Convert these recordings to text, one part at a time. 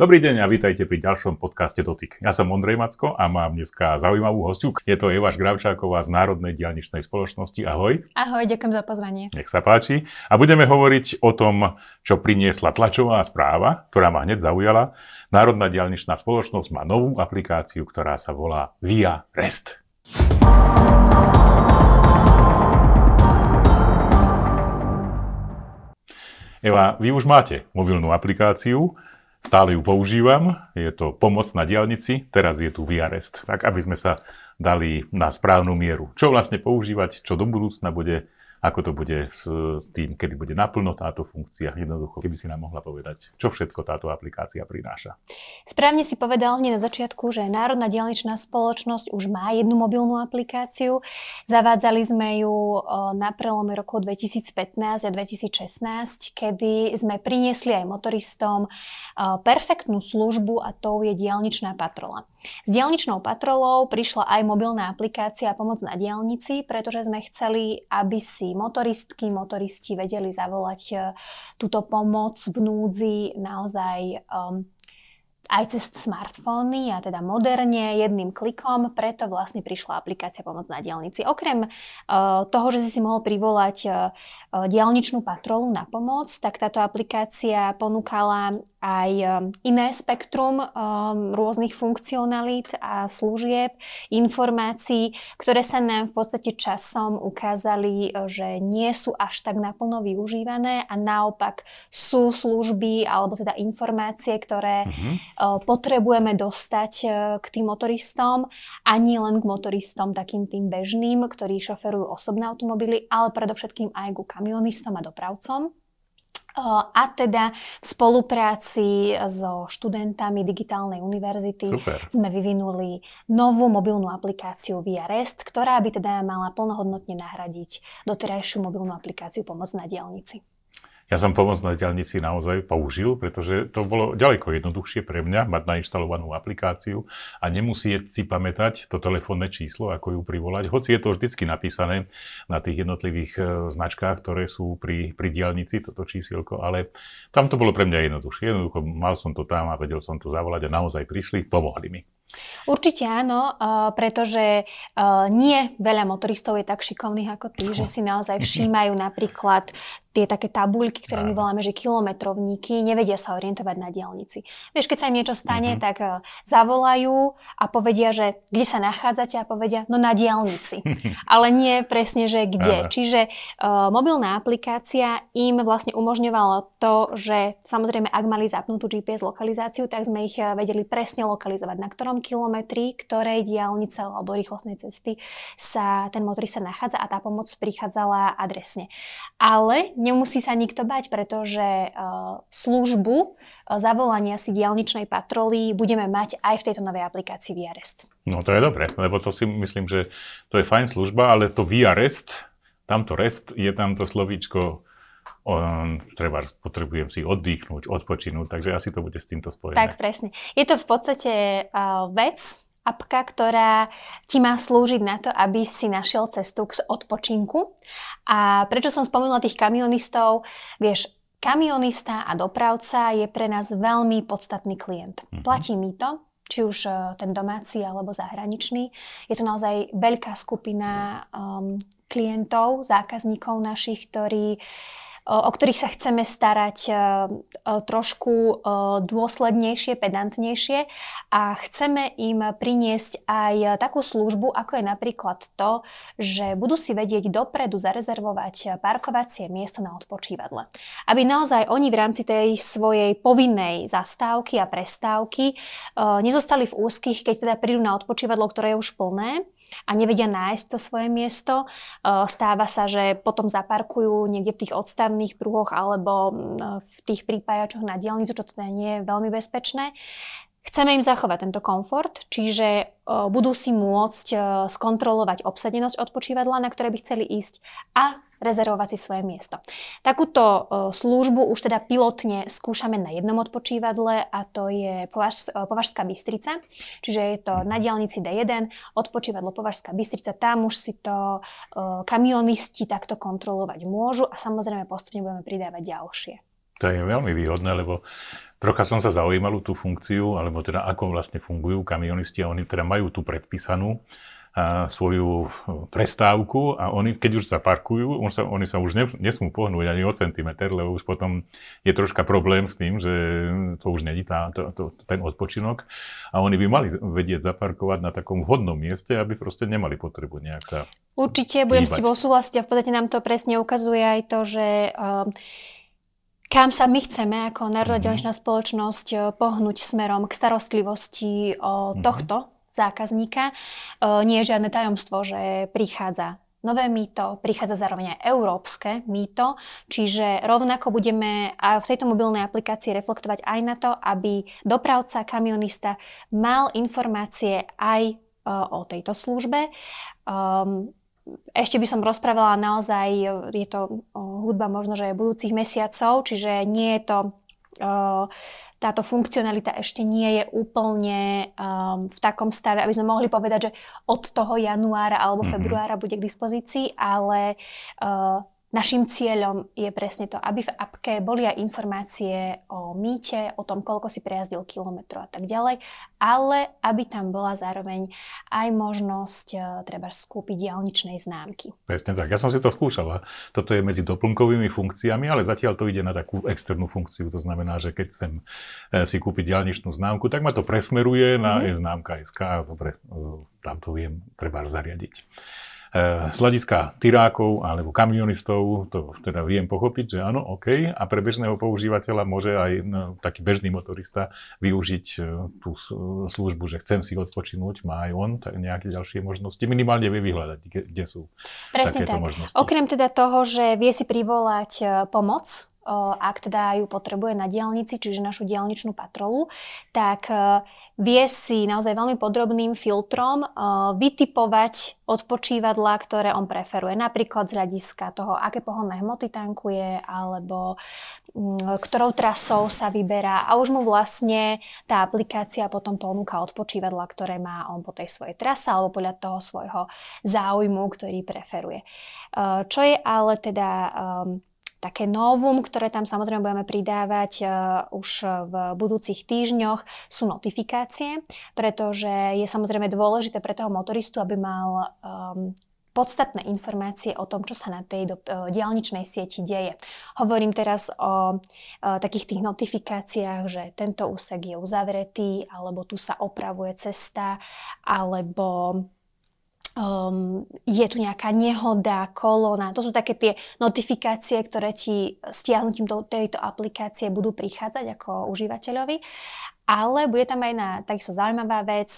Dobrý deň a vítajte pri ďalšom podcaste Dotyk. Ja som Ondrej Macko a mám dneska zaujímavú hostiu. Je to Eva Gravčáková z Národnej dialničnej spoločnosti. Ahoj. Ahoj, ďakujem za pozvanie. Nech sa páči. A budeme hovoriť o tom, čo priniesla tlačová správa, ktorá ma hneď zaujala. Národná dialničná spoločnosť má novú aplikáciu, ktorá sa volá Via Rest. Eva, vy už máte mobilnú aplikáciu, Stále ju používam, je to pomoc na diálnici, teraz je tu VRest, tak aby sme sa dali na správnu mieru. Čo vlastne používať, čo do budúcna bude ako to bude s tým, kedy bude naplno táto funkcia. Jednoducho, keby si nám mohla povedať, čo všetko táto aplikácia prináša. Správne si povedal hneď na začiatku, že Národná dielničná spoločnosť už má jednu mobilnú aplikáciu. Zavádzali sme ju na prelome roku 2015 a 2016, kedy sme priniesli aj motoristom perfektnú službu a to je dielničná patrola. S dielničnou patrolou prišla aj mobilná aplikácia Pomoc na dielnici, pretože sme chceli, aby si motoristky, motoristi vedeli zavolať e, túto pomoc v núdzi naozaj um, aj cez smartfóny a teda moderne jedným klikom, preto vlastne prišla aplikácia Pomoc na diálnici. Okrem uh, toho, že si si mohol privolať uh, diálničnú patrolu na pomoc, tak táto aplikácia ponúkala aj iné spektrum um, rôznych funkcionalít a služieb, informácií, ktoré sa nám v podstate časom ukázali, že nie sú až tak naplno využívané a naopak sú služby alebo teda informácie, ktoré mm-hmm potrebujeme dostať e, k tým motoristom a nie len k motoristom takým tým bežným, ktorí šoferujú osobné automobily, ale predovšetkým aj ku kamionistom a dopravcom. A teda v spolupráci so študentami Digitálnej univerzity Super. sme vyvinuli novú mobilnú aplikáciu Via Rest, ktorá by teda mala plnohodnotne nahradiť doterajšiu mobilnú aplikáciu Pomoc na dielnici. Ja som pomoc na diálnici naozaj použil, pretože to bolo ďaleko jednoduchšie pre mňa mať nainštalovanú aplikáciu a nemusieť si pamätať to telefónne číslo, ako ju privolať. Hoci je to vždycky napísané na tých jednotlivých e, značkách, ktoré sú pri, pri diálnici, toto čísielko, ale tam to bolo pre mňa jednoduchšie. Jednoducho mal som to tam a vedel som to zavolať a naozaj prišli, pomohli mi. Určite áno, pretože nie veľa motoristov je tak šikovných ako ty, že si naozaj všímajú napríklad tie také tabuľky, ktoré my voláme, že kilometrovníky, nevedia sa orientovať na diálnici. Vieš, keď sa im niečo stane, mm-hmm. tak zavolajú a povedia, že kde sa nachádzate a povedia, no na diálnici. Ale nie presne, že kde. Aha. Čiže uh, mobilná aplikácia im vlastne umožňovalo to, že samozrejme, ak mali zapnutú GPS lokalizáciu, tak sme ich vedeli presne lokalizovať, na ktorom kilometri, ktorej diálnice alebo rýchlostnej cesty sa ten motorista nachádza a tá pomoc prichádzala adresne. Ale nemusí sa nikto bať, pretože uh, službu uh, zavolania si diálničnej patroly budeme mať aj v tejto novej aplikácii VRest. No to je dobre, lebo to si myslím, že to je fajn služba, ale to VRest, tamto rest, je tamto slovíčko on, treba, potrebujem si oddychnúť, odpočinúť, takže asi to bude s týmto spojené. Tak, presne. Je to v podstate uh, vec, apka, ktorá ti má slúžiť na to, aby si našiel cestu k odpočinku. A prečo som spomenula tých kamionistov? Vieš, kamionista a dopravca je pre nás veľmi podstatný klient. Mm-hmm. Platí mi to, či už ten domáci alebo zahraničný. Je to naozaj veľká skupina um, klientov, zákazníkov našich, ktorí o ktorých sa chceme starať e, trošku e, dôslednejšie, pedantnejšie a chceme im priniesť aj takú službu, ako je napríklad to, že budú si vedieť dopredu zarezervovať parkovacie miesto na odpočívadle. Aby naozaj oni v rámci tej svojej povinnej zastávky a prestávky e, nezostali v úzkých, keď teda prídu na odpočívadlo, ktoré je už plné a nevedia nájsť to svoje miesto. Stáva sa, že potom zaparkujú niekde v tých odstavných pruhoch alebo v tých prípájačoch na dielnicu, čo teda nie je veľmi bezpečné. Chceme im zachovať tento komfort, čiže budú si môcť skontrolovať obsadenosť odpočívadla, na ktoré by chceli ísť a rezervovať si svoje miesto. Takúto e, službu už teda pilotne skúšame na jednom odpočívadle a to je Považ, e, Považská Bystrica, čiže je to na diálnici D1, odpočívadlo Považská Bystrica, tam už si to e, kamionisti takto kontrolovať môžu a samozrejme postupne budeme pridávať ďalšie. To je veľmi výhodné, lebo trocha som sa zaujímal tú funkciu, alebo teda ako vlastne fungujú kamionisti a oni teda majú tú predpísanú svoju prestávku a oni, keď už zaparkujú, on sa, oni sa už ne, nesmú pohnúť ani o centimeter, lebo už potom je troška problém s tým, že to už není tá, to, to, ten odpočinok a oni by mali vedieť zaparkovať na takom vhodnom mieste, aby proste nemali potrebu nejak sa Určite, budem s tebou súhlasiť a v podstate nám to presne ukazuje aj to, že uh, kam sa my chceme ako Národná mm-hmm. spoločnosť uh, pohnúť smerom k starostlivosti o mm-hmm. tohto zákazníka. E, nie je žiadne tajomstvo, že prichádza nové mýto, prichádza zároveň aj európske mýto, čiže rovnako budeme v tejto mobilnej aplikácii reflektovať aj na to, aby dopravca, kamionista mal informácie aj e, o tejto službe. Ehm, ešte by som rozprávala naozaj, je to hudba možno, že budúcich mesiacov, čiže nie je to táto funkcionalita ešte nie je úplne um, v takom stave, aby sme mohli povedať, že od toho januára alebo mhm. februára bude k dispozícii, ale Našim cieľom je presne to, aby v appke boli aj informácie o mýte, o tom, koľko si prejazdil kilometrov a tak ďalej, ale aby tam bola zároveň aj možnosť uh, treba skúpiť diálničnej známky. Presne tak, ja som si to skúšala. Toto je medzi doplnkovými funkciami, ale zatiaľ to ide na takú externú funkciu. To znamená, že keď chcem e, si kúpiť diálničnú známku, tak ma to presmeruje na mm-hmm. e-známka SK. Dobre, e, tam to viem treba zariadiť. Z hľadiska tyrákov alebo kamionistov to teda viem pochopiť, že áno, OK. A pre bežného používateľa môže aj no, taký bežný motorista využiť e, tú službu, že chcem si odpočinúť, má aj on tak nejaké ďalšie možnosti. Minimálne vie vyhľadať, kde sú Presne tak. Možnosti. Okrem teda toho, že vie si privolať e, pomoc ak teda ju potrebuje na diálnici, čiže našu diálničnú patrolu, tak e, vie si naozaj veľmi podrobným filtrom e, vytipovať odpočívadla, ktoré on preferuje. Napríklad z hľadiska toho, aké pohonné hmoty tankuje, alebo mm, ktorou trasou sa vyberá a už mu vlastne tá aplikácia potom ponúka odpočívadla, ktoré má on po tej svojej trase alebo podľa toho svojho záujmu, ktorý preferuje. E, čo je ale teda také novum, ktoré tam samozrejme budeme pridávať uh, už v budúcich týždňoch, sú notifikácie, pretože je samozrejme dôležité pre toho motoristu, aby mal um, podstatné informácie o tom, čo sa na tej do, uh, diálničnej sieti deje. Hovorím teraz o uh, takých tých notifikáciách, že tento úsek je uzavretý, alebo tu sa opravuje cesta, alebo um, je tu nejaká nehoda, kolona. To sú také tie notifikácie, ktoré ti stiahnutím do tejto aplikácie budú prichádzať ako užívateľovi. Ale bude tam aj na takisto zaujímavá vec,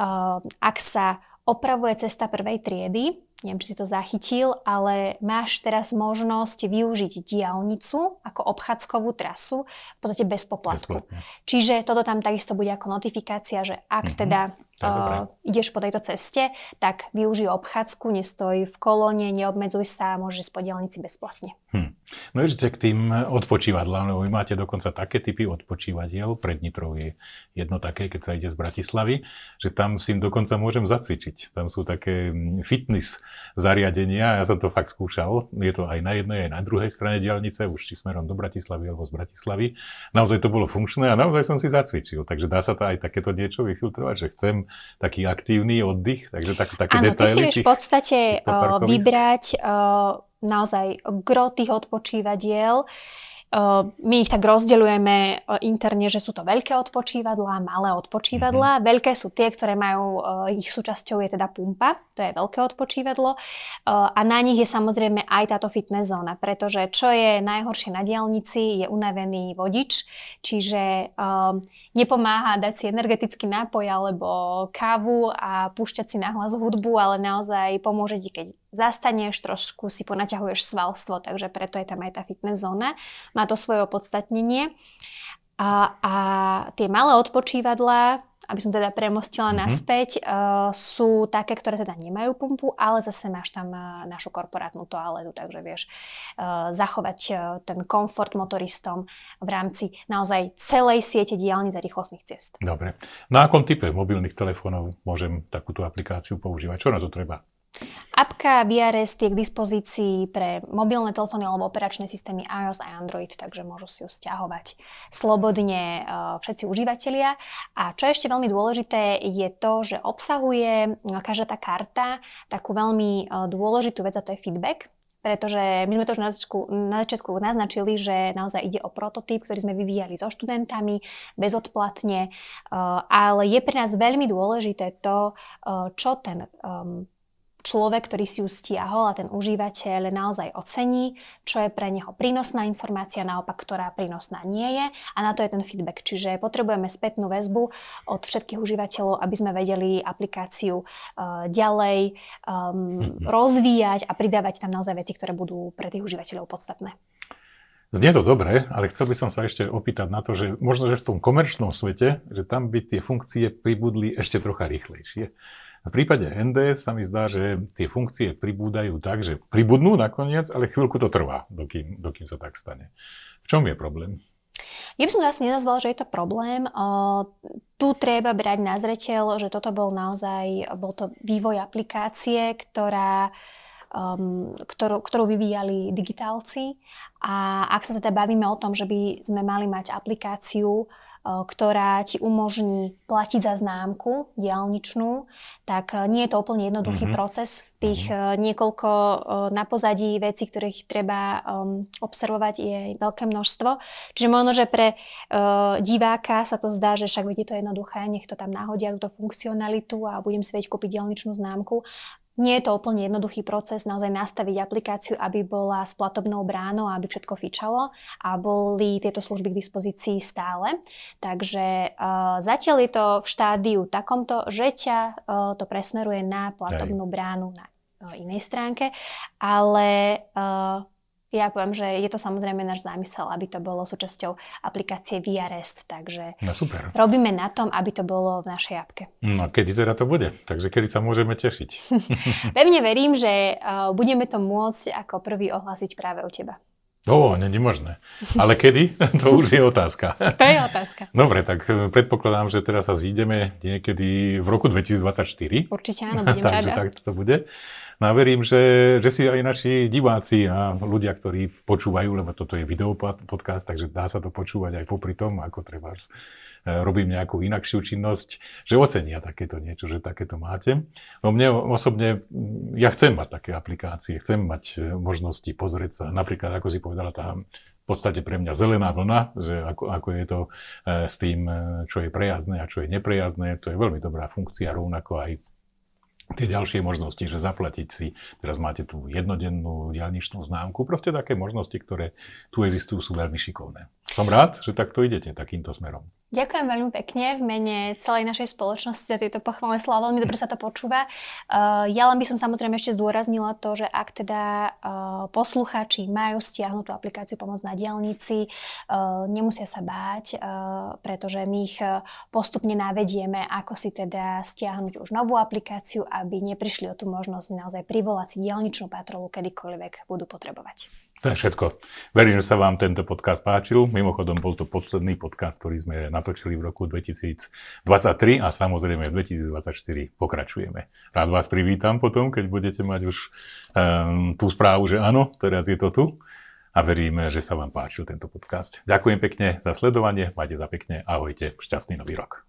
uh, ak sa opravuje cesta prvej triedy, neviem, či si to zachytil, ale máš teraz možnosť využiť diálnicu ako obchádzkovú trasu v podstate bez poplatku. Bezplatne. Čiže toto tam takisto bude ako notifikácia, že ak mm-hmm. teda uh, ideš po tejto ceste, tak využij obchádzku, nestoj v kolóne, neobmedzuj sa, môžeš po diálnici bezplatne. Hm. No ešte k tým odpočívadlám, lebo vy máte dokonca také typy odpočívadiel, pred Nitrou je jedno také, keď sa ide z Bratislavy, že tam si dokonca môžem zacvičiť. Tam sú také hm, fitness zariadenia, ja som to fakt skúšal, je to aj na jednej, aj na druhej strane diálnice, už či smerom do Bratislavy alebo z Bratislavy. Naozaj to bolo funkčné a naozaj som si zacvičil, takže dá sa to aj takéto niečo vyfiltrovať, že chcem taký aktívny oddych, takže tak, také Áno, detaily. Áno, ty si vieš v podstate vybrať uh, naozaj gro tých odpočívadiel. My ich tak rozdeľujeme interne, že sú to veľké odpočívadlá, malé odpočívadlá. Mm-hmm. Veľké sú tie, ktoré majú, ich súčasťou je teda pumpa, to je veľké odpočívadlo. A na nich je samozrejme aj táto fitness zóna, pretože čo je najhoršie na diálnici, je unavený vodič, čiže nepomáha dať si energetický nápoj alebo kávu a púšťať si nahlas hudbu, ale naozaj pomôže ti, keď zastaneš, trošku si ponaťahuješ svalstvo, takže preto je tam aj tá fitness zóna. Má to svoje opodstatnenie. A, a tie malé odpočívadlá, aby som teda premostila mm-hmm. naspäť, uh, sú také, ktoré teda nemajú pumpu, ale zase máš tam uh, našu korporátnu toaletu, takže vieš uh, zachovať uh, ten komfort motoristom v rámci naozaj celej siete diálnic a rýchlostných ciest. Dobre. Na akom type mobilných telefónov môžem takúto aplikáciu používať? Čo na to treba? Apka VRS je k dispozícii pre mobilné telefóny alebo operačné systémy iOS a Android, takže môžu si ju stiahovať slobodne všetci užívateľia. A čo je ešte veľmi dôležité je to, že obsahuje každá tá karta takú veľmi dôležitú vec a to je feedback pretože my sme to už na začiatku, na začiatku naznačili, že naozaj ide o prototyp, ktorý sme vyvíjali so študentami bezodplatne, ale je pre nás veľmi dôležité to, čo ten človek, ktorý si ju stiahol a ten užívateľ naozaj ocení, čo je pre neho prínosná informácia, naopak, ktorá prínosná nie je a na to je ten feedback. Čiže potrebujeme spätnú väzbu od všetkých užívateľov, aby sme vedeli aplikáciu uh, ďalej um, rozvíjať a pridávať tam naozaj veci, ktoré budú pre tých užívateľov podstatné. Znie to dobre, ale chcel by som sa ešte opýtať na to, že možno, že v tom komerčnom svete, že tam by tie funkcie pribudli ešte trocha rýchlejšie. V prípade NDS sa mi zdá, že tie funkcie pribúdajú tak, že pribudnú nakoniec, ale chvíľku to trvá, dokým, dokým sa tak stane. V čom je problém? Ja by som to asi nenazval, že je to problém. tu treba brať na zreteľ, že toto bol naozaj bol to vývoj aplikácie, ktorá um, ktorú, ktorú vyvíjali digitálci. A ak sa teda bavíme o tom, že by sme mali mať aplikáciu, ktorá ti umožní platiť za známku diálničnú, tak nie je to úplne jednoduchý mm-hmm. proces. Tých mm-hmm. niekoľko na pozadí vecí, ktorých treba um, observovať, je veľké množstvo. Čiže možno, že pre diváka sa to zdá, že však vidí to jednoduché, nech to tam nahodia túto funkcionalitu a budem si vedieť kúpiť diálničnú známku. Nie je to úplne jednoduchý proces naozaj nastaviť aplikáciu, aby bola s platobnou bránou, aby všetko fičalo a boli tieto služby k dispozícii stále. Takže uh, zatiaľ je to v štádiu takomto, že ťa uh, to presmeruje na platobnú bránu na uh, inej stránke, ale uh, ja poviem, že je to samozrejme náš zámysel, aby to bolo súčasťou aplikácie VRest, takže no, super. robíme na tom, aby to bolo v našej apke. No kedy teda to bude? Takže kedy sa môžeme tešiť? Pevne verím, že uh, budeme to môcť ako prvý ohlásiť práve u teba. O, není možné. Ale kedy? to už je otázka. to je otázka. Dobre, tak e, predpokladám, že teraz sa zídeme niekedy v roku 2024. Určite áno, budem Takže tak to bude. No a verím, že, že si aj naši diváci a ľudia, ktorí počúvajú, lebo toto je video podcast, takže dá sa to počúvať aj popri tom, ako treba robím nejakú inakšiu činnosť, že ocenia takéto niečo, že takéto máte. No mne osobne, ja chcem mať také aplikácie, chcem mať e, možnosti pozrieť sa, napríklad, ako si povedala, tá v podstate pre mňa zelená vlna, že ako, ako je to e, s tým, čo je prejazné a čo je neprejazné, to je veľmi dobrá funkcia, rovnako aj tie ďalšie možnosti, že zaplatiť si, teraz máte tú jednodennú diálničnú známku, proste také možnosti, ktoré tu existujú, sú veľmi šikovné. Som rád, že takto idete takýmto smerom. Ďakujem veľmi pekne v mene celej našej spoločnosti za tieto pochvalné slova. Veľmi dobre sa to počúva. Uh, ja len by som samozrejme ešte zdôraznila to, že ak teda uh, posluchači majú stiahnutú aplikáciu Pomoc na diálnici, uh, nemusia sa báť, pretože my ich postupne navedieme, ako si teda stiahnuť už novú aplikáciu, aby neprišli o tú možnosť naozaj privolať si diálničnú patrolu kedykoľvek budú potrebovať. To je všetko. Verím, že sa vám tento podcast páčil. Mimochodom, bol to posledný podcast, ktorý sme natočili v roku 2023 a samozrejme v 2024 pokračujeme. Rád vás privítam potom, keď budete mať už um, tú správu, že áno, teraz je to tu a verím, že sa vám páčil tento podcast. Ďakujem pekne za sledovanie, majte za pekne, ahojte, šťastný nový rok.